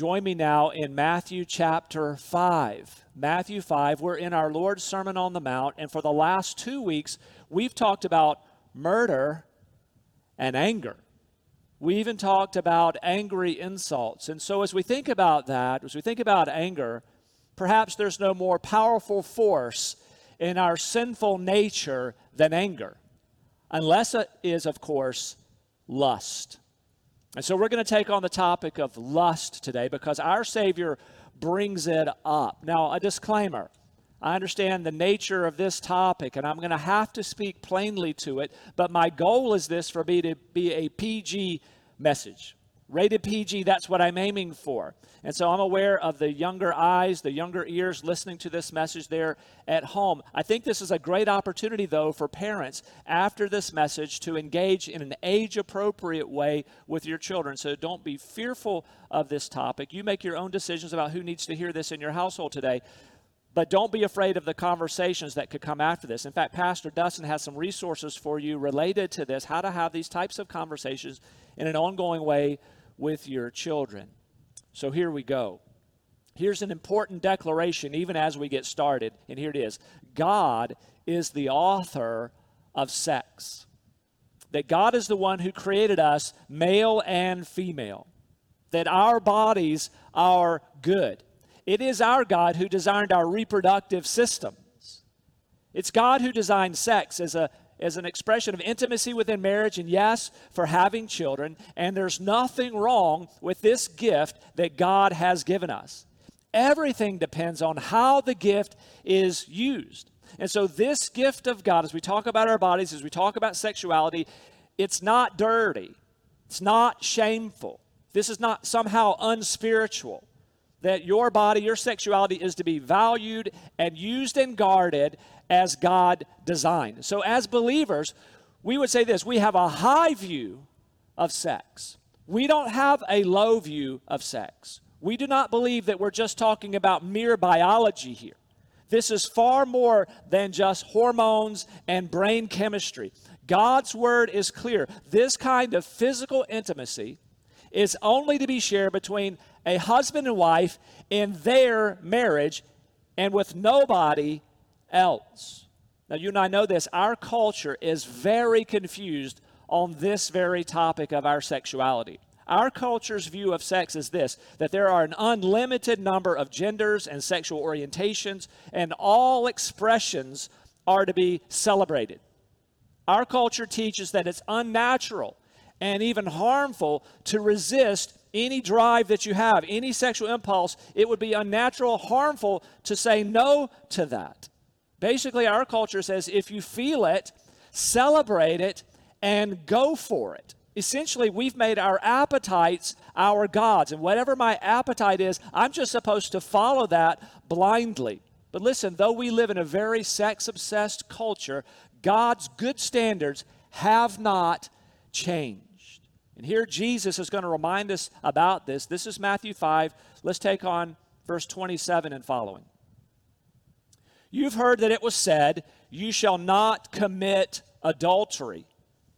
Join me now in Matthew chapter 5. Matthew 5, we're in our Lord's Sermon on the Mount, and for the last two weeks, we've talked about murder and anger. We even talked about angry insults. And so, as we think about that, as we think about anger, perhaps there's no more powerful force in our sinful nature than anger, unless it is, of course, lust. And so, we're going to take on the topic of lust today because our Savior brings it up. Now, a disclaimer I understand the nature of this topic, and I'm going to have to speak plainly to it, but my goal is this for me to be a PG message. Rated PG, that's what I'm aiming for. And so I'm aware of the younger eyes, the younger ears listening to this message there at home. I think this is a great opportunity, though, for parents after this message to engage in an age appropriate way with your children. So don't be fearful of this topic. You make your own decisions about who needs to hear this in your household today. But don't be afraid of the conversations that could come after this. In fact, Pastor Dustin has some resources for you related to this how to have these types of conversations in an ongoing way with your children. So here we go. Here's an important declaration, even as we get started, and here it is God is the author of sex. That God is the one who created us, male and female. That our bodies are good it is our God who designed our reproductive systems. It's God who designed sex as, a, as an expression of intimacy within marriage and, yes, for having children. And there's nothing wrong with this gift that God has given us. Everything depends on how the gift is used. And so, this gift of God, as we talk about our bodies, as we talk about sexuality, it's not dirty, it's not shameful, this is not somehow unspiritual that your body, your sexuality is to be valued and used and guarded as God designed. So, as believers, we would say this we have a high view of sex. We don't have a low view of sex. We do not believe that we're just talking about mere biology here. This is far more than just hormones and brain chemistry. God's word is clear. This kind of physical intimacy is only to be shared between a husband and wife in their marriage and with nobody else. Now, you and I know this. Our culture is very confused on this very topic of our sexuality. Our culture's view of sex is this that there are an unlimited number of genders and sexual orientations, and all expressions are to be celebrated. Our culture teaches that it's unnatural and even harmful to resist any drive that you have, any sexual impulse, it would be unnatural, harmful to say no to that. Basically, our culture says if you feel it, celebrate it and go for it. Essentially, we've made our appetites our gods. And whatever my appetite is, I'm just supposed to follow that blindly. But listen, though we live in a very sex obsessed culture, God's good standards have not changed. And here Jesus is going to remind us about this. This is Matthew 5. Let's take on verse 27 and following. You've heard that it was said, You shall not commit adultery.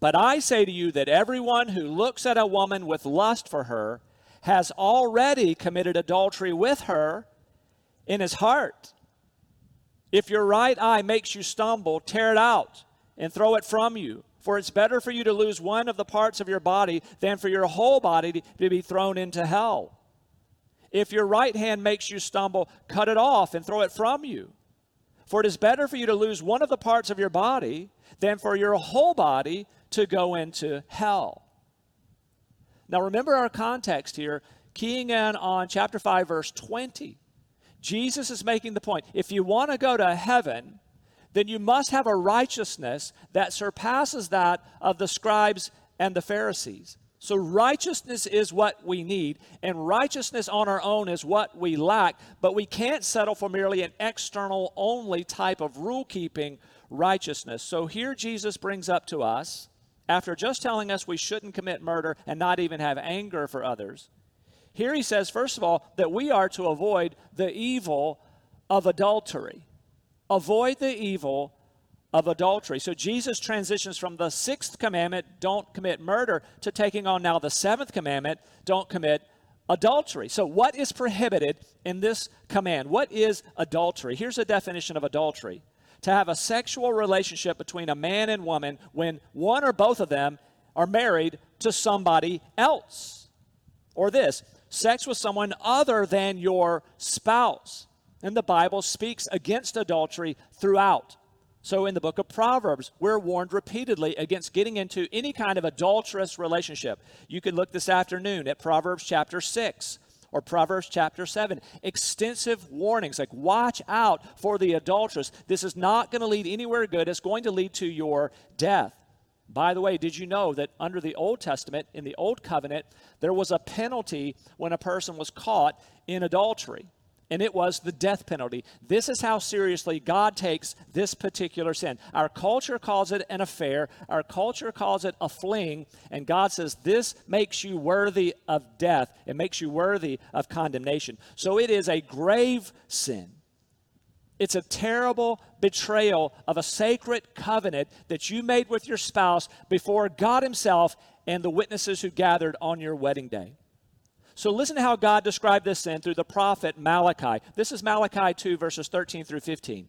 But I say to you that everyone who looks at a woman with lust for her has already committed adultery with her in his heart. If your right eye makes you stumble, tear it out and throw it from you. For it's better for you to lose one of the parts of your body than for your whole body to be thrown into hell. If your right hand makes you stumble, cut it off and throw it from you. For it is better for you to lose one of the parts of your body than for your whole body to go into hell. Now, remember our context here, keying in on chapter 5, verse 20. Jesus is making the point if you want to go to heaven, then you must have a righteousness that surpasses that of the scribes and the Pharisees. So, righteousness is what we need, and righteousness on our own is what we lack, but we can't settle for merely an external only type of rule keeping righteousness. So, here Jesus brings up to us, after just telling us we shouldn't commit murder and not even have anger for others, here he says, first of all, that we are to avoid the evil of adultery avoid the evil of adultery. So Jesus transitions from the sixth commandment, don't commit murder, to taking on now the seventh commandment, don't commit adultery. So, what is prohibited in this command? What is adultery? Here's a definition of adultery to have a sexual relationship between a man and woman when one or both of them are married to somebody else. Or this sex with someone other than your spouse. And the Bible speaks against adultery throughout. So, in the book of Proverbs, we're warned repeatedly against getting into any kind of adulterous relationship. You could look this afternoon at Proverbs chapter 6 or Proverbs chapter 7. Extensive warnings like, watch out for the adulteress. This is not going to lead anywhere good, it's going to lead to your death. By the way, did you know that under the Old Testament, in the Old Covenant, there was a penalty when a person was caught in adultery? And it was the death penalty. This is how seriously God takes this particular sin. Our culture calls it an affair, our culture calls it a fling, and God says this makes you worthy of death, it makes you worthy of condemnation. So it is a grave sin. It's a terrible betrayal of a sacred covenant that you made with your spouse before God Himself and the witnesses who gathered on your wedding day. So listen to how God described this sin through the prophet Malachi. This is Malachi 2, verses 13 through 15.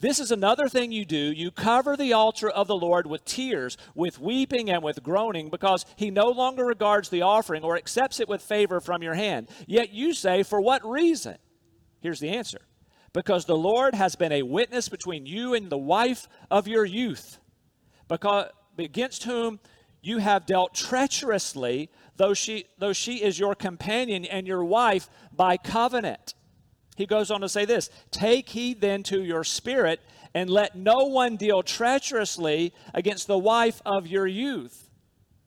This is another thing you do. You cover the altar of the Lord with tears, with weeping, and with groaning, because he no longer regards the offering or accepts it with favor from your hand. Yet you say, For what reason? Here's the answer because the Lord has been a witness between you and the wife of your youth, because, against whom you have dealt treacherously though she, though she is your companion and your wife by covenant. He goes on to say this Take heed then to your spirit, and let no one deal treacherously against the wife of your youth.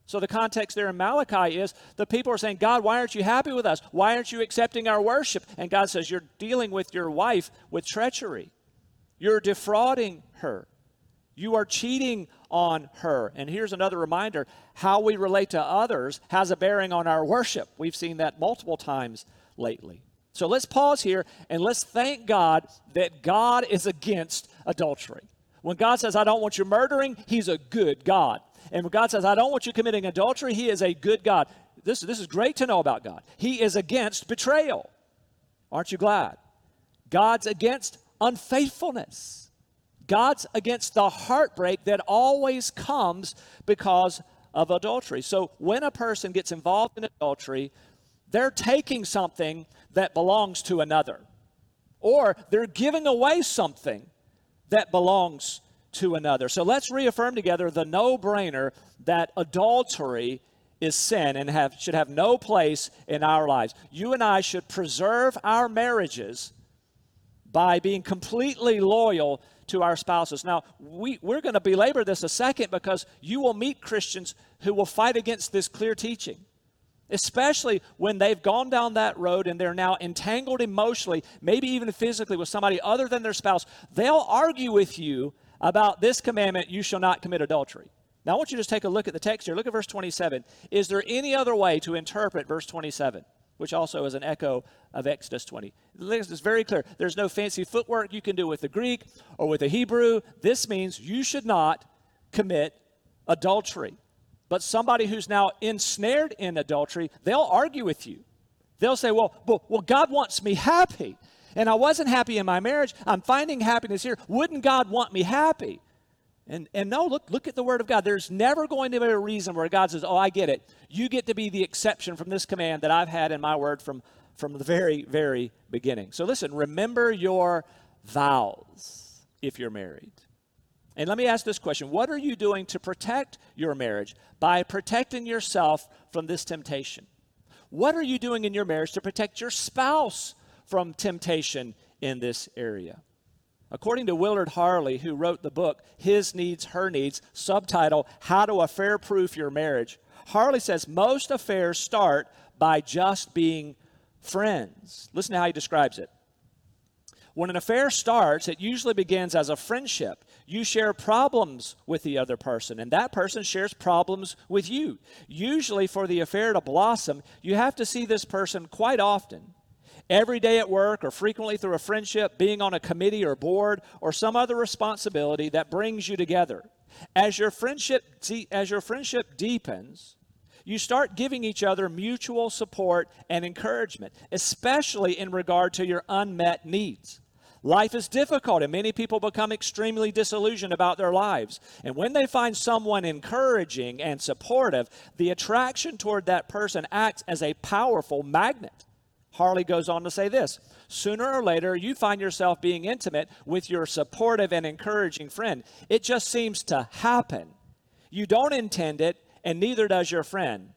So the context there in Malachi is the people are saying, God, why aren't you happy with us? Why aren't you accepting our worship? And God says, You're dealing with your wife with treachery. You're defrauding her. You are cheating on her. And here's another reminder how we relate to others has a bearing on our worship. We've seen that multiple times lately. So let's pause here and let's thank God that God is against adultery. When God says, I don't want you murdering, He's a good God. And when God says, I don't want you committing adultery, He is a good God. This, this is great to know about God. He is against betrayal. Aren't you glad? God's against unfaithfulness. God's against the heartbreak that always comes because of adultery. So when a person gets involved in adultery, they're taking something that belongs to another, or they're giving away something that belongs to another. So let's reaffirm together the no brainer that adultery is sin and have, should have no place in our lives. You and I should preserve our marriages by being completely loyal to our spouses. Now, we, we're going to belabor this a second because you will meet Christians who will fight against this clear teaching, especially when they've gone down that road and they're now entangled emotionally, maybe even physically, with somebody other than their spouse. They'll argue with you about this commandment you shall not commit adultery. Now, I want you to just take a look at the text here. Look at verse 27. Is there any other way to interpret verse 27? Which also is an echo of Exodus 20. It's very clear. There's no fancy footwork you can do with the Greek or with the Hebrew. This means you should not commit adultery. But somebody who's now ensnared in adultery, they'll argue with you. They'll say, well, well, well, God wants me happy. And I wasn't happy in my marriage. I'm finding happiness here. Wouldn't God want me happy? And, and no, look, look at the Word of God. There's never going to be a reason where God says, Oh, I get it. You get to be the exception from this command that I've had in my Word from, from the very, very beginning. So listen, remember your vows if you're married. And let me ask this question What are you doing to protect your marriage by protecting yourself from this temptation? What are you doing in your marriage to protect your spouse from temptation in this area? According to Willard Harley, who wrote the book His Needs, Her Needs, subtitle How to Affair Proof Your Marriage, Harley says most affairs start by just being friends. Listen to how he describes it. When an affair starts, it usually begins as a friendship. You share problems with the other person, and that person shares problems with you. Usually, for the affair to blossom, you have to see this person quite often every day at work or frequently through a friendship, being on a committee or board, or some other responsibility that brings you together. As your friendship, as your friendship deepens, you start giving each other mutual support and encouragement, especially in regard to your unmet needs. Life is difficult, and many people become extremely disillusioned about their lives. And when they find someone encouraging and supportive, the attraction toward that person acts as a powerful magnet. Harley goes on to say this Sooner or later, you find yourself being intimate with your supportive and encouraging friend. It just seems to happen. You don't intend it, and neither does your friend.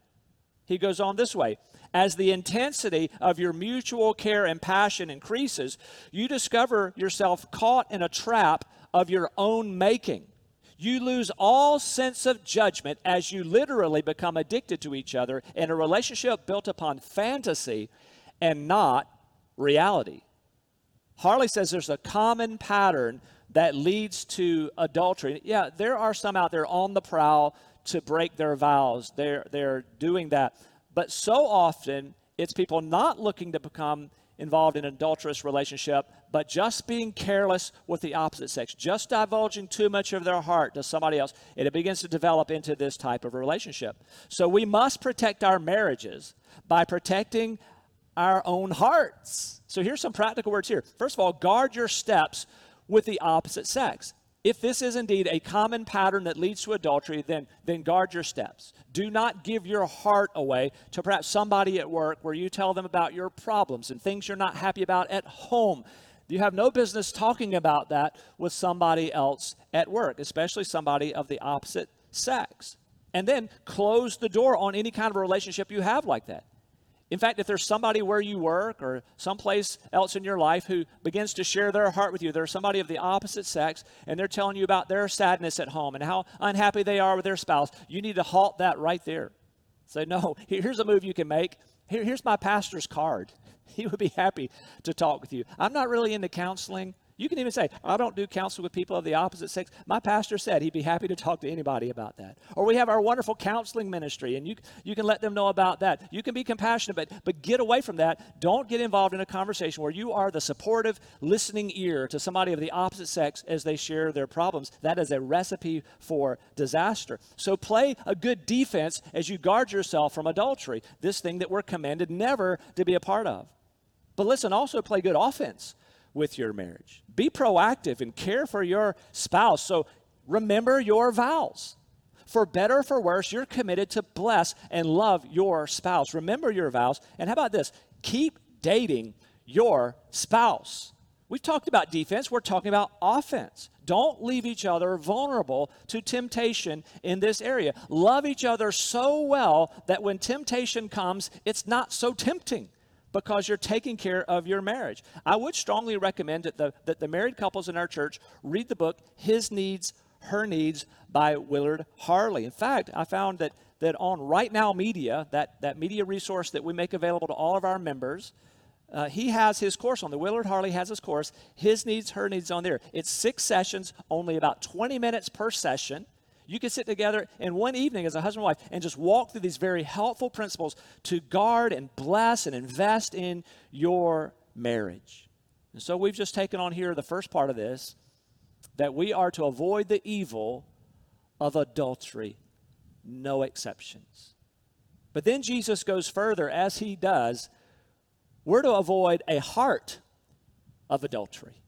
He goes on this way as the intensity of your mutual care and passion increases, you discover yourself caught in a trap of your own making. You lose all sense of judgment as you literally become addicted to each other in a relationship built upon fantasy and not reality. Harley says there's a common pattern that leads to adultery. Yeah, there are some out there on the prowl to break their vows. They're, they're doing that. But so often, it's people not looking to become involved in an adulterous relationship, but just being careless with the opposite sex, just divulging too much of their heart to somebody else, and it begins to develop into this type of relationship. So we must protect our marriages by protecting our own hearts. So here's some practical words here. First of all, guard your steps with the opposite sex. If this is indeed a common pattern that leads to adultery, then, then guard your steps. Do not give your heart away to perhaps somebody at work where you tell them about your problems and things you're not happy about at home. You have no business talking about that with somebody else at work, especially somebody of the opposite sex. And then close the door on any kind of relationship you have like that. In fact, if there's somebody where you work or someplace else in your life who begins to share their heart with you, there's somebody of the opposite sex, and they're telling you about their sadness at home and how unhappy they are with their spouse, you need to halt that right there. Say, no, here's a move you can make. Here, here's my pastor's card. He would be happy to talk with you. I'm not really into counseling. You can even say, I don't do counsel with people of the opposite sex. My pastor said he'd be happy to talk to anybody about that. Or we have our wonderful counseling ministry, and you, you can let them know about that. You can be compassionate, but, but get away from that. Don't get involved in a conversation where you are the supportive, listening ear to somebody of the opposite sex as they share their problems. That is a recipe for disaster. So play a good defense as you guard yourself from adultery, this thing that we're commanded never to be a part of. But listen, also play good offense with your marriage. Be proactive and care for your spouse. So remember your vows. For better or for worse, you're committed to bless and love your spouse. Remember your vows. And how about this? Keep dating your spouse. We've talked about defense, we're talking about offense. Don't leave each other vulnerable to temptation in this area. Love each other so well that when temptation comes, it's not so tempting because you're taking care of your marriage. I would strongly recommend that the, that the married couples in our church read the book His Needs, Her Needs by Willard Harley. In fact, I found that, that on Right Now Media, that, that media resource that we make available to all of our members, uh, he has his course on the Willard Harley has his course, His Needs, Her Needs on there. It's six sessions, only about 20 minutes per session. You can sit together in one evening as a husband and wife and just walk through these very helpful principles to guard and bless and invest in your marriage. And so we've just taken on here the first part of this that we are to avoid the evil of adultery, no exceptions. But then Jesus goes further, as he does, we're to avoid a heart of adultery.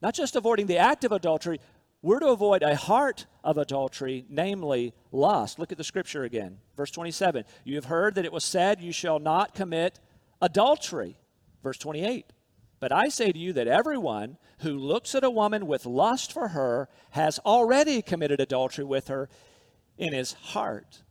Not just avoiding the act of adultery, we're to avoid a heart of adultery, namely lust. Look at the scripture again. Verse 27. You have heard that it was said, You shall not commit adultery. Verse 28. But I say to you that everyone who looks at a woman with lust for her has already committed adultery with her in his heart.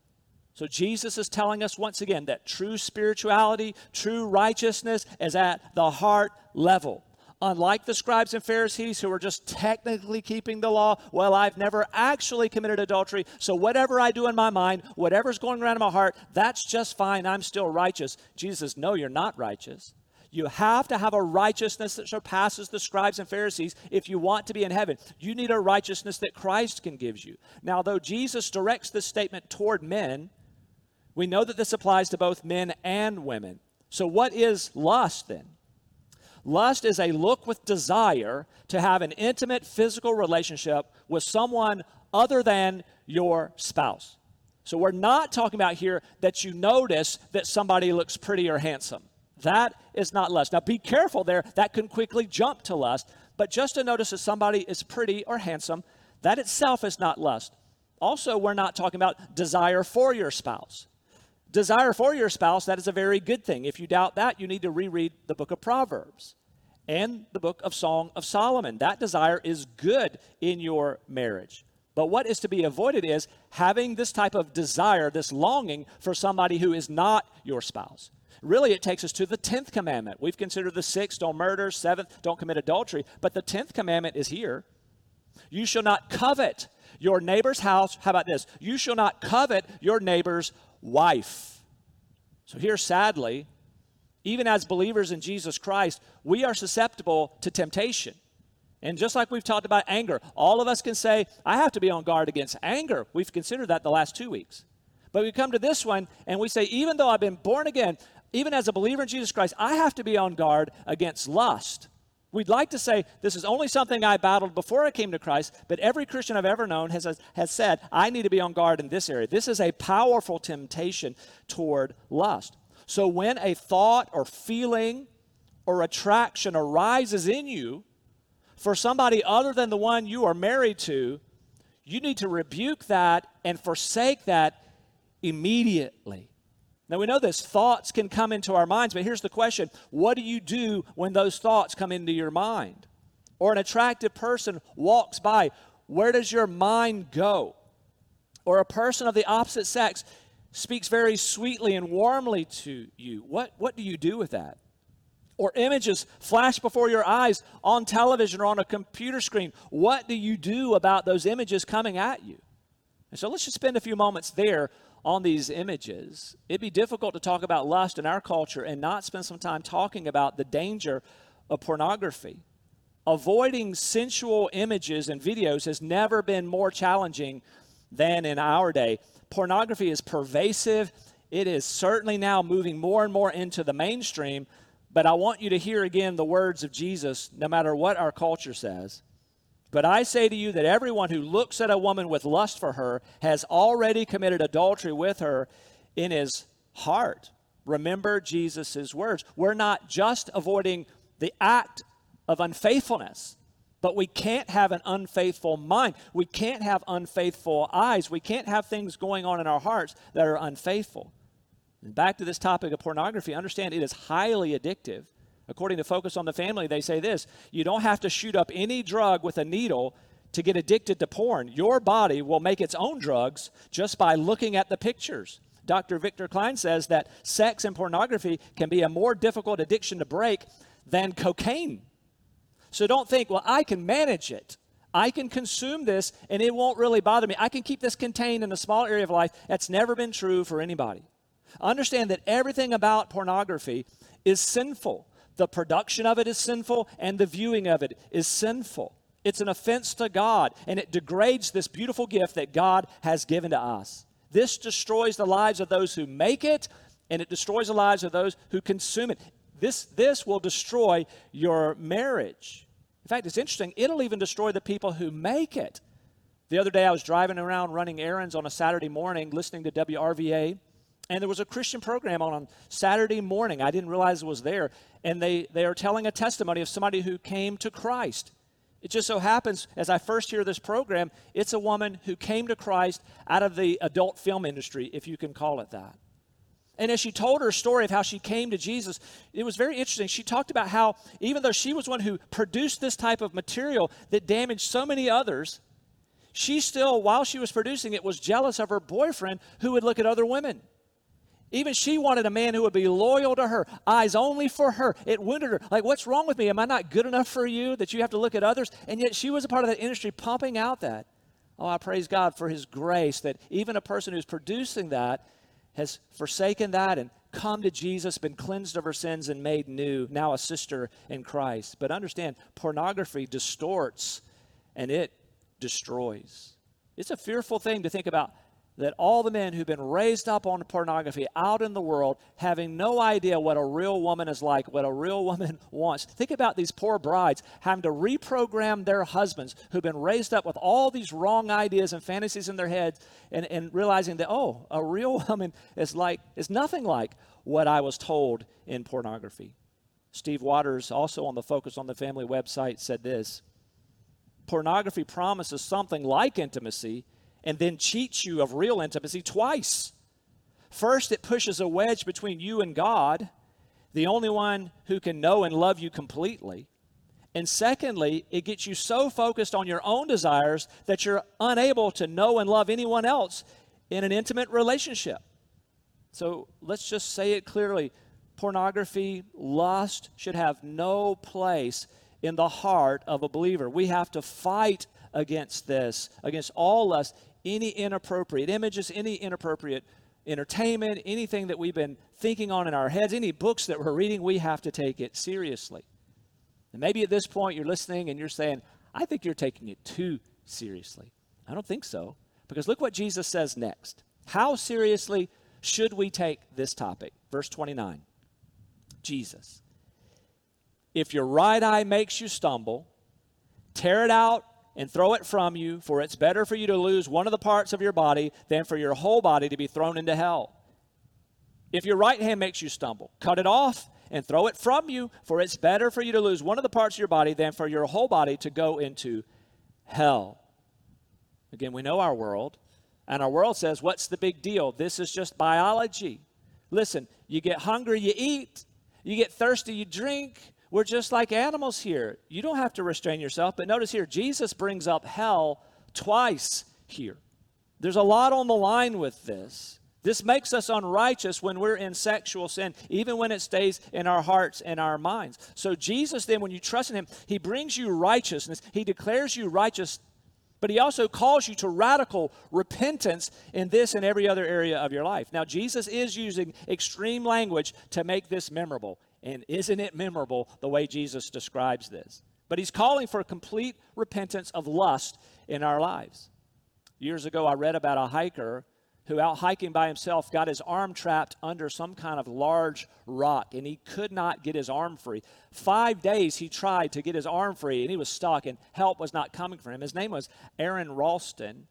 So Jesus is telling us once again that true spirituality, true righteousness is at the heart level. Unlike the scribes and Pharisees who are just technically keeping the law, well, I've never actually committed adultery, so whatever I do in my mind, whatever's going around in my heart, that's just fine. I'm still righteous. Jesus says, No, you're not righteous. You have to have a righteousness that surpasses the scribes and Pharisees if you want to be in heaven. You need a righteousness that Christ can give you. Now, though Jesus directs this statement toward men, we know that this applies to both men and women. So, what is lust then? Lust is a look with desire to have an intimate physical relationship with someone other than your spouse. So we're not talking about here that you notice that somebody looks pretty or handsome. That is not lust. Now be careful there. That can quickly jump to lust. But just to notice that somebody is pretty or handsome, that itself is not lust. Also, we're not talking about desire for your spouse. Desire for your spouse, that is a very good thing. If you doubt that, you need to reread the book of Proverbs and the book of Song of Solomon. That desire is good in your marriage. But what is to be avoided is having this type of desire, this longing for somebody who is not your spouse. Really, it takes us to the 10th commandment. We've considered the sixth, don't murder, seventh, don't commit adultery. But the 10th commandment is here. You shall not covet your neighbor's house. How about this? You shall not covet your neighbor's wife. So, here, sadly, even as believers in Jesus Christ, we are susceptible to temptation. And just like we've talked about anger, all of us can say, I have to be on guard against anger. We've considered that the last two weeks. But we come to this one and we say, even though I've been born again, even as a believer in Jesus Christ, I have to be on guard against lust. We'd like to say this is only something I battled before I came to Christ, but every Christian I've ever known has, has said, I need to be on guard in this area. This is a powerful temptation toward lust. So when a thought or feeling or attraction arises in you for somebody other than the one you are married to, you need to rebuke that and forsake that immediately. Now we know this, thoughts can come into our minds, but here's the question What do you do when those thoughts come into your mind? Or an attractive person walks by, where does your mind go? Or a person of the opposite sex speaks very sweetly and warmly to you. What, what do you do with that? Or images flash before your eyes on television or on a computer screen. What do you do about those images coming at you? And so let's just spend a few moments there on these images, it'd be difficult to talk about lust in our culture and not spend some time talking about the danger of pornography. Avoiding sensual images and videos has never been more challenging than in our day. Pornography is pervasive. It is certainly now moving more and more into the mainstream. But I want you to hear again the words of Jesus, no matter what our culture says. But I say to you that everyone who looks at a woman with lust for her has already committed adultery with her in his heart. Remember Jesus' words. We're not just avoiding the act of unfaithfulness, but we can't have an unfaithful mind. We can't have unfaithful eyes. We can't have things going on in our hearts that are unfaithful. And back to this topic of pornography, understand it is highly addictive. According to Focus on the Family, they say this you don't have to shoot up any drug with a needle to get addicted to porn. Your body will make its own drugs just by looking at the pictures. Dr. Victor Cline says that sex and pornography can be a more difficult addiction to break than cocaine. So don't think, well, I can manage it. I can consume this and it won't really bother me. I can keep this contained in a small area of life. That's never been true for anybody. Understand that everything about pornography is sinful. The production of it is sinful, and the viewing of it is sinful. It's an offense to God, and it degrades this beautiful gift that God has given to us. This destroys the lives of those who make it, and it destroys the lives of those who consume it. This, this will destroy your marriage. In fact, it's interesting, it'll even destroy the people who make it. The other day, I was driving around running errands on a Saturday morning, listening to WRVA, and there was a Christian program on on Saturday morning. I didn't realize it was there. And they, they are telling a testimony of somebody who came to Christ. It just so happens, as I first hear this program, it's a woman who came to Christ out of the adult film industry, if you can call it that. And as she told her story of how she came to Jesus, it was very interesting. She talked about how, even though she was one who produced this type of material that damaged so many others, she still, while she was producing it, was jealous of her boyfriend who would look at other women. Even she wanted a man who would be loyal to her, eyes only for her. It wounded her. Like, what's wrong with me? Am I not good enough for you that you have to look at others? And yet she was a part of that industry pumping out that. Oh, I praise God for His grace that even a person who's producing that has forsaken that and come to Jesus, been cleansed of her sins, and made new, now a sister in Christ. But understand, pornography distorts and it destroys. It's a fearful thing to think about that all the men who've been raised up on pornography out in the world having no idea what a real woman is like, what a real woman wants. Think about these poor brides having to reprogram their husbands who've been raised up with all these wrong ideas and fantasies in their heads and, and realizing that, oh, a real woman is like is nothing like what I was told in pornography. Steve Watters, also on the Focus on the Family website, said this Pornography promises something like intimacy and then cheats you of real intimacy twice. First, it pushes a wedge between you and God, the only one who can know and love you completely. And secondly, it gets you so focused on your own desires that you're unable to know and love anyone else in an intimate relationship. So let's just say it clearly pornography, lust should have no place in the heart of a believer. We have to fight against this, against all lust, any inappropriate images, any inappropriate entertainment, anything that we've been thinking on in our heads, any books that we're reading, we have to take it seriously. And maybe at this point you're listening and you're saying, I think you're taking it too seriously. I don't think so. Because look what Jesus says next. How seriously should we take this topic? Verse 29. Jesus. If your right eye makes you stumble, tear it out and throw it from you, for it's better for you to lose one of the parts of your body than for your whole body to be thrown into hell. If your right hand makes you stumble, cut it off and throw it from you, for it's better for you to lose one of the parts of your body than for your whole body to go into hell. Again, we know our world, and our world says, What's the big deal? This is just biology. Listen, you get hungry, you eat, you get thirsty, you drink, we're just like animals here. You don't have to restrain yourself. But notice here, Jesus brings up hell twice here. There's a lot on the line with this. This makes us unrighteous when we're in sexual sin, even when it stays in our hearts and our minds. So, Jesus, then, when you trust in Him, He brings you righteousness. He declares you righteous, but He also calls you to radical repentance in this and every other area of your life. Now, Jesus is using extreme language to make this memorable. And isn't it memorable the way Jesus describes this? But he's calling for complete repentance of lust in our lives. Years ago, I read about a hiker who, out hiking by himself, got his arm trapped under some kind of large rock and he could not get his arm free. Five days he tried to get his arm free and he was stuck and help was not coming for him. His name was Aron Ralston.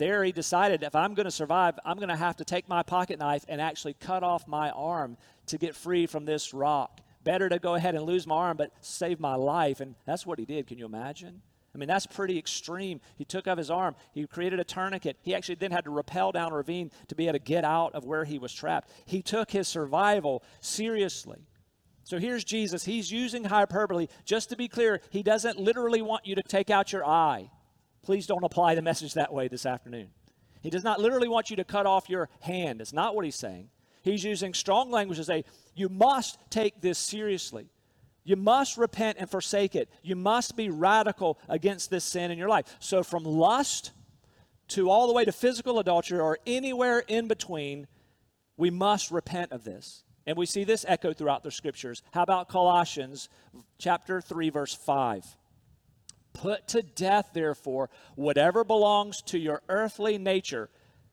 There, he decided if I'm going to survive, I'm going to have to take my pocket knife and actually cut off my arm to get free from this rock. Better to go ahead and lose my arm, but save my life. And that's what he did. Can you imagine? I mean, that's pretty extreme. He took off his arm, he created a tourniquet. He actually then had to rappel down a ravine to be able to get out of where he was trapped. He took his survival seriously. So here's Jesus. He's using hyperbole. Just to be clear, he doesn't literally want you to take out your eye. Please don't apply the message that way this afternoon. He does not literally want you to cut off your hand. It's not what he's saying. He's using strong language to say, you must take this seriously. You must repent and forsake it. You must be radical against this sin in your life. So, from lust to all the way to physical adultery or anywhere in between, we must repent of this. And we see this echoed throughout the scriptures. How about Colossians chapter 3 verse 5? Put to death therefore whatever belongs to your earthly nature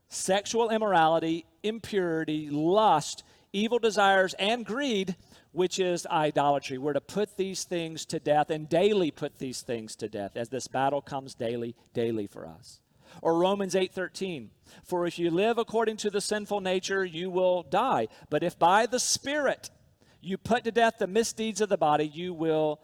sexual immorality, impurity, lust, evil desires, and greed, which is idolatry. We're to put these things to death and daily put these things to death as this battle comes daily, daily for us. Or Romans 8:13, for if you live according to the sinful nature, you will die. But if by the Spirit you put to death the misdeeds of the body, you will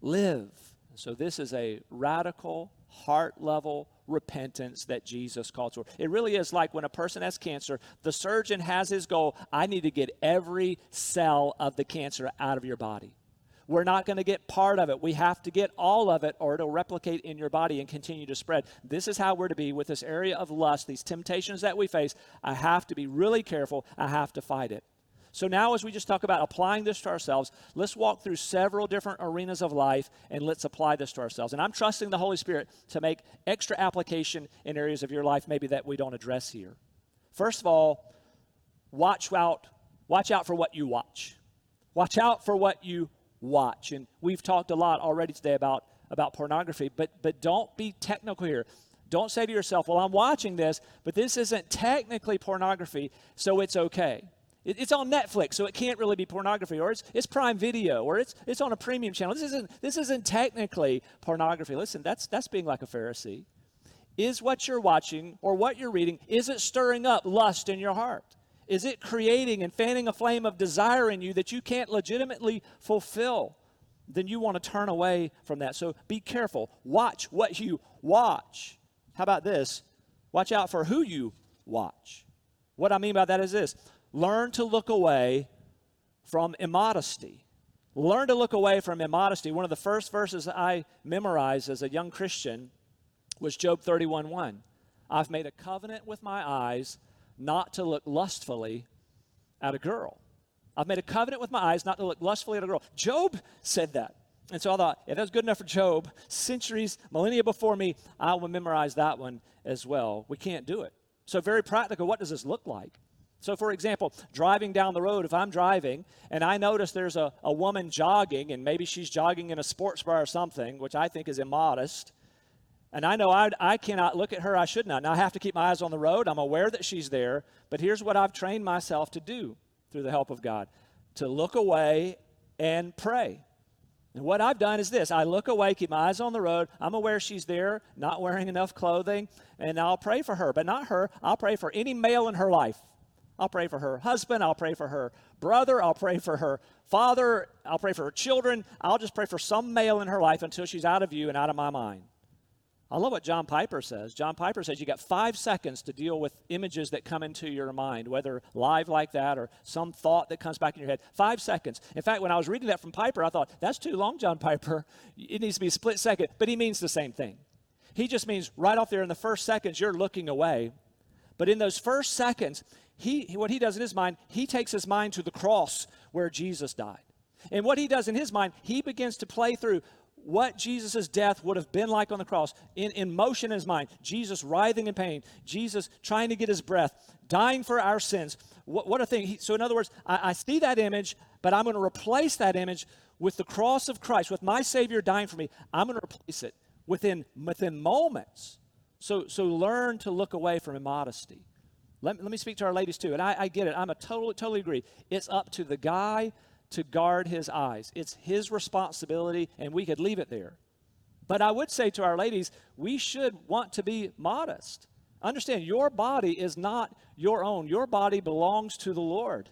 live. So this is a radical, heart level repentance that Jesus calls for. It really is like when a person has cancer, the surgeon has his goal I need to get every cell of the cancer out of your body. We're not going to get part of it. We have to get all of it or it'll replicate in your body and continue to spread. This is how we're to be with this area of lust, these temptations that we face. I have to be really careful. I have to fight it. So now, as we just talk about applying this to ourselves, let's walk through several different arenas of life and let's apply this to ourselves. And I'm trusting the Holy Spirit to make extra application in areas of your life maybe that we don't address here. First of all, watch out, watch out for what you watch. Watch out for what you watch. And we've talked a lot already today about, about pornography, but, but don't be technical here. Don't say to yourself, well, I'm watching this, but this isn't technically pornography, so it's okay. It, it's on Netflix, so it can't really be pornography, or it's, it's Prime Video, or it's, it's on a premium channel. This isn't, this isn't technically pornography. Listen, that's, that's being like a Pharisee. Is what you're watching or what you're reading, is it stirring up lust in your heart? Is it creating and fanning a flame of desire in you that you can't legitimately fulfill? Then you want to turn away from that. So be careful. Watch what you watch. How about this? Watch out for who you watch. What I mean by that is this learn to look away from immodesty. Learn to look away from immodesty. One of the first verses I memorized as a young Christian was Job 31 1. I've made a covenant with my eyes not to look lustfully at a girl. I've made a covenant with my eyes not to look lustfully at a girl. Job said that. And so I thought, if that's good enough for Job, centuries, millennia before me, I will memorize that one as well. We can't do it. So, very practical, what does this look like? So, for example, driving down the road, if I'm driving and I notice there's a, a woman jogging, and maybe she's jogging in a sports bra or something, which I think is immodest, and I know I, I cannot look at her, I should not. Now, I have to keep my eyes on the road. I'm aware that she's there, but here's what I've trained myself to do through the help of God to look away and pray. And what I've done is this I look away, keep my eyes on the road. I'm aware she's there, not wearing enough clothing, and I'll pray for her. But not her, I'll pray for any male in her life. I'll pray for her husband. I'll pray for her brother. I'll pray for her father. I'll pray for her children. I'll just pray for some male in her life until she's out of view and out of my mind. I love what John Piper says. John Piper says you got five seconds to deal with images that come into your mind, whether live like that or some thought that comes back in your head. Five seconds. In fact, when I was reading that from Piper, I thought, that's too long, John Piper. It needs to be a split second. But he means the same thing. He just means right off there in the first seconds, you're looking away. But in those first seconds, he, what he does in his mind, he takes his mind to the cross where Jesus died. And what he does in his mind, he begins to play through what Jesus' death would have been like on the cross in, in motion in his mind. Jesus writhing in pain, Jesus trying to get his breath, dying for our sins. What, what a thing. He, so, in other words, I, I see that image, but I'm going to replace that image with the cross of Christ, with my Savior dying for me. I'm going to replace it within, within moments. So, so learn to look away from immodesty. Let, let me speak to our ladies too. And I, I get it. I'm a totally, totally agree. It's up to the guy to guard his eyes. It's his responsibility, and we could leave it there. But I would say to our ladies, we should want to be modest. Understand, your body is not your own, your body belongs to the Lord.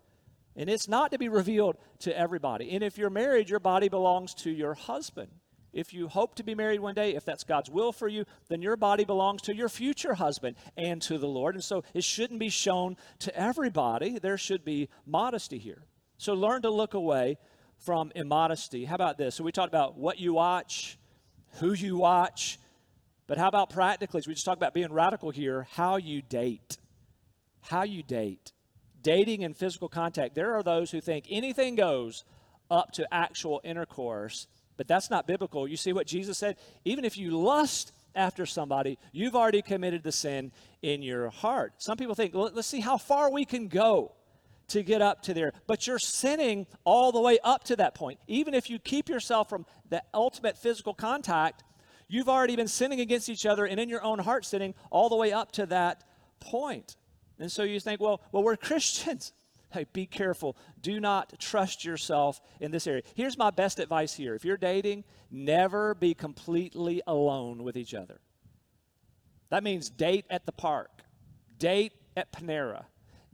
And it's not to be revealed to everybody. And if you're married, your body belongs to your husband. If you hope to be married one day, if that's God's will for you, then your body belongs to your future husband and to the Lord. And so it shouldn't be shown to everybody. There should be modesty here. So learn to look away from immodesty. How about this? So we talked about what you watch, who you watch, but how about practically? So we just talked about being radical here, how you date. How you date. Dating and physical contact. There are those who think anything goes up to actual intercourse, but that's not biblical. You see what Jesus said? Even if you lust after somebody, you've already committed the sin in your heart. Some people think, let's see how far we can go to get up to there. But you're sinning all the way up to that point. Even if you keep yourself from the ultimate physical contact, you've already been sinning against each other and in your own heart sinning all the way up to that point. And so you think, well, well, we're Christians. Hey, be careful. Do not trust yourself in this area. Here's my best advice here. If you're dating, never be completely alone with each other. That means date at the park, date at Panera,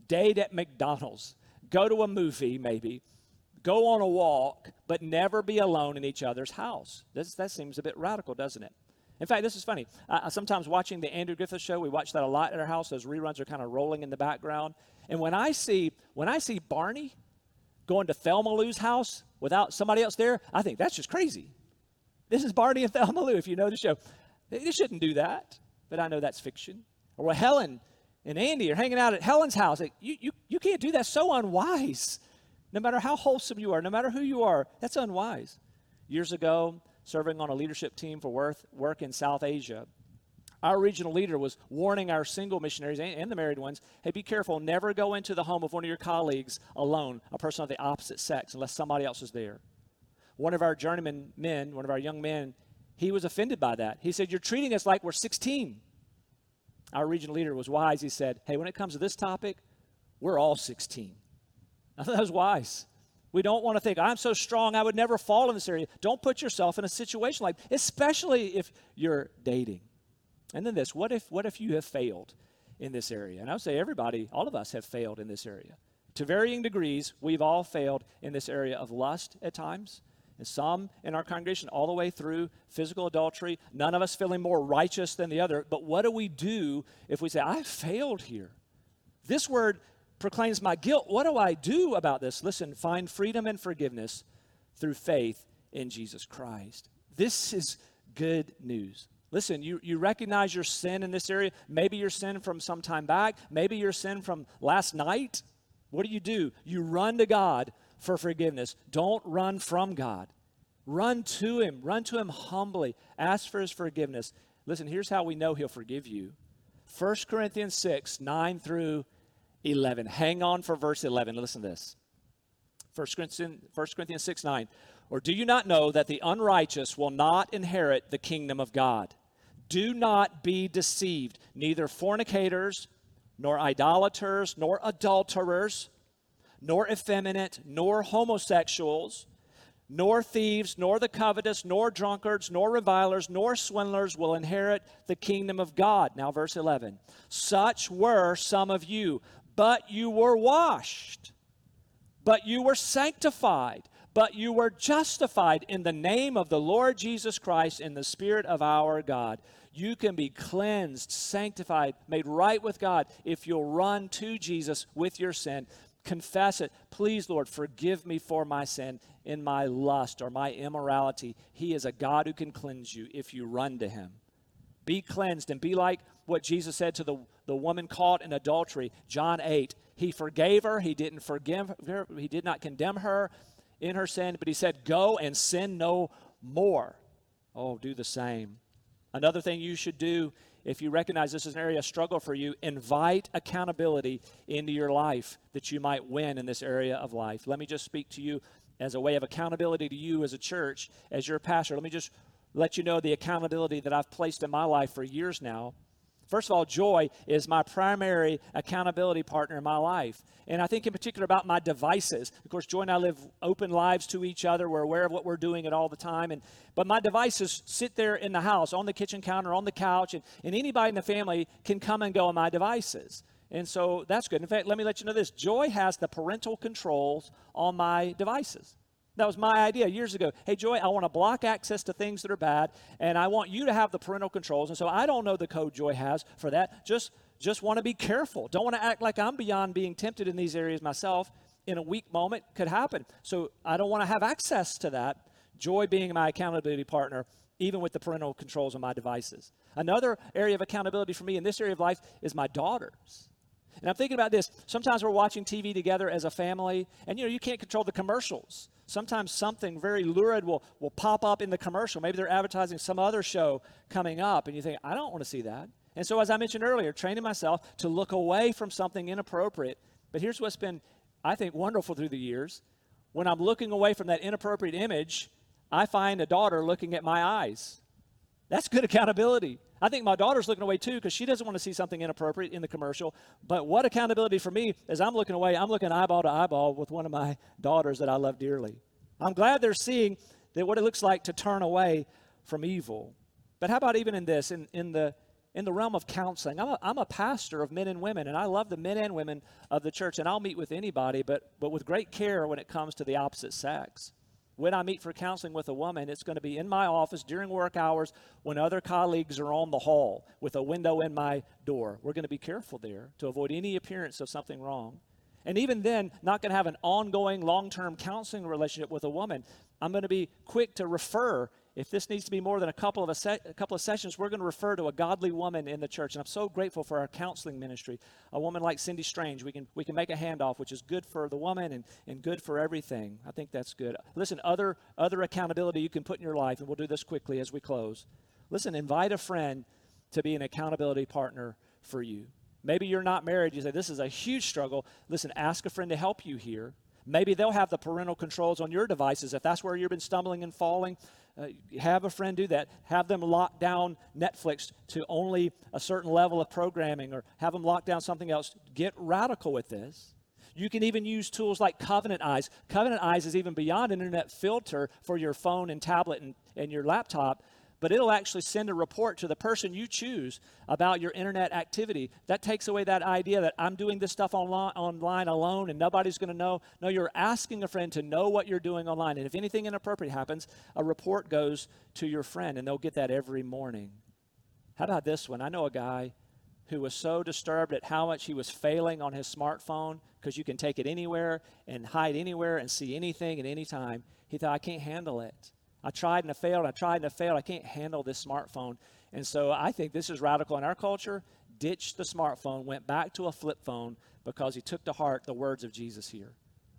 date at McDonald's, go to a movie maybe, go on a walk, but never be alone in each other's house. This, that seems a bit radical, doesn't it? In fact, this is funny. Uh, sometimes watching the Andy Griffith show, we watch that a lot at our house. Those reruns are kind of rolling in the background. And when I see when I see Barney going to Thelma Lou's house without somebody else there, I think that's just crazy. This is Barney and Thelma Lou, if you know the show. They shouldn't do that, but I know that's fiction. Or well, Helen and Andy are hanging out at Helen's house. Like, you, you, you can't do that. So unwise. No matter how wholesome you are, no matter who you are, that's unwise. Years ago, serving on a leadership team for work, in South Asia, our regional leader was warning our single missionaries and, and, the married ones hey, be careful, never go into the home of one of your colleagues alone, a person of the opposite sex, unless somebody else is there. One of our journeyman men, one of our young men, he was offended by that. He said, You're treating us like we're 16. our regional leader was wise. He said, Hey, when it comes to this topic, we're all 16. I thought that was wise. We don't want to think, I'm so strong, I would never fall in this area. Don't put yourself in a situation like, especially if you're dating. And then this, what if what if you have failed in this area? And I would say everybody, all of us have failed in this area. To varying degrees, we've all failed in this area of lust at times. And some in our congregation, all the way through physical adultery, none of us feeling more righteous than the other. But what do we do if we say, I failed here? This word proclaims my guilt. What do I do about this? Listen, find freedom and forgiveness through faith in Jesus Christ. This is good news. Listen, you, you recognize your sin in this area. Maybe your sin from some time back. Maybe your sin from last night. What do you do? You run to God for forgiveness. Don't run from God. Run to Him. Run to Him humbly. Ask for His forgiveness. Listen, here's how we know He'll forgive you 1 Corinthians 6 9 through 11. Hang on for verse 11. Listen to this. 1 Corinthians, 1 Corinthians 6 9. Or do you not know that the unrighteous will not inherit the kingdom of God? Do not be deceived. Neither fornicators, nor idolaters, nor adulterers, nor effeminate, nor homosexuals, nor thieves, nor the covetous, nor drunkards, nor revilers, nor swindlers will inherit the kingdom of God. Now, verse 11. Such were some of you, but you were washed, but you were sanctified, but you were justified in the name of the Lord Jesus Christ in the Spirit of our God. You can be cleansed, sanctified, made right with God if you'll run to Jesus with your sin. Confess it. Please, Lord, forgive me for my sin in my lust or my immorality. He is a God who can cleanse you if you run to Him. Be cleansed and be like what Jesus said to the, the woman caught in adultery, John 8. He forgave her, he didn't forgive her, he did not condemn her in her sin, but he said, Go and sin no more. Oh, do the same. Another thing you should do if you recognize this is an area of struggle for you, invite accountability into your life that you might win in this area of life. Let me just speak to you as a way of accountability to you as a church, as your pastor. Let me just let you know the accountability that I've placed in my life for years now. First of all, Joy is my primary accountability partner in my life. And I think in particular about my devices. Of course, Joy and I live open lives to each other. We're aware of what we're doing at all the time. And but my devices sit there in the house, on the kitchen counter, on the couch, and, and anybody in the family can come and go on my devices. And so that's good. In fact, let me let you know this. Joy has the parental controls on my devices. That was my idea years ago. Hey, Joy, I want to block access to things that are bad, and I want you to have the parental controls. And so I don't know the code Joy has for that. Just, just want to be careful. Don't want to act like I'm beyond being tempted in these areas myself. In a weak moment, could happen. So I don't want to have access to that. Joy being my accountability partner, even with the parental controls on my devices. Another area of accountability for me in this area of life is my daughters. And I'm thinking about this. Sometimes we're watching TV together as a family, and you know, you can't control the commercials. Sometimes something very lurid will, will pop up in the commercial. Maybe they're advertising some other show coming up, and you think, I don't want to see that. And so, as I mentioned earlier, training myself to look away from something inappropriate. But here's what's been, I think, wonderful through the years. When I'm looking away from that inappropriate image, I find a daughter looking at my eyes. That's good accountability. I think my daughter's looking away too because she doesn't want to see something inappropriate in the commercial. But what accountability for me is I'm looking away, I'm looking eyeball to eyeball with one of my daughters that I love dearly. I'm glad they're seeing that what it looks like to turn away from evil. But how about even in this, in, in the in the realm of counseling. I'm a, I'm a pastor of men and women, and I love the men and women of the church, and I'll meet with anybody, but, but with great care when it comes to the opposite sex. When I meet for counseling with a woman, it's going to be in my office during work hours when other colleagues are on the hall with a window in my door. We're going to be careful there to avoid any appearance of something wrong. And even then, not going to have an ongoing long term counseling relationship with a woman. I'm going to be quick to refer if this needs to be more than a couple of a, se- a, couple of sessions, we're going to refer to a godly woman in the church. And I'm so grateful for our counseling ministry. A woman like Cindy Strange, we can we can make a handoff, which is good for the woman and, and good for everything. I think that's good. Listen, other other accountability you can put in your life, and we'll do this quickly as we close. Listen, invite a friend to be an accountability partner for you. Maybe you're not married. You say, This is a huge struggle. Listen, ask a friend to help you here. Maybe they'll have the parental controls on your devices if that's where you've been stumbling and falling. Uh, have a friend do that. Have them lock down Netflix to only a certain level of programming or have them lock down something else. Get radical with this. You can even use tools like Covenant Eyes. Covenant Eyes is even beyond internet filter for your phone and tablet and, and your laptop but it'll actually send a report to the person you choose about your internet activity. That takes away that idea that I'm doing this stuff online, online alone and nobody's going to know. No, you're asking a friend to know what you're doing online. And if anything inappropriate happens, a report goes to your friend and they'll get that every morning. How about this one? I know a guy who was so disturbed at how much he was failing on his smartphone because you can take it anywhere and hide anywhere and see anything at any time. He thought, I can't handle it. I tried and I failed. I tried and I failed. I can't handle this smartphone. And so I think this is radical in our culture. Ditched the smartphone, went back to a flip phone because he took to heart the words of Jesus here.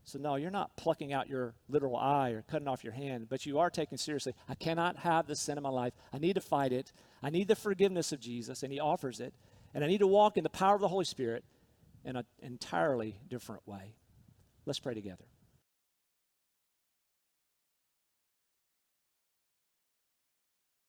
So, no, you're not plucking out your literal eye or cutting off your hand, but you are taking seriously. I cannot have this sin in my life. I need to fight it. I need the forgiveness of Jesus, and He offers it. And I need to walk in the power of the Holy Spirit in an entirely different way. Let's pray together.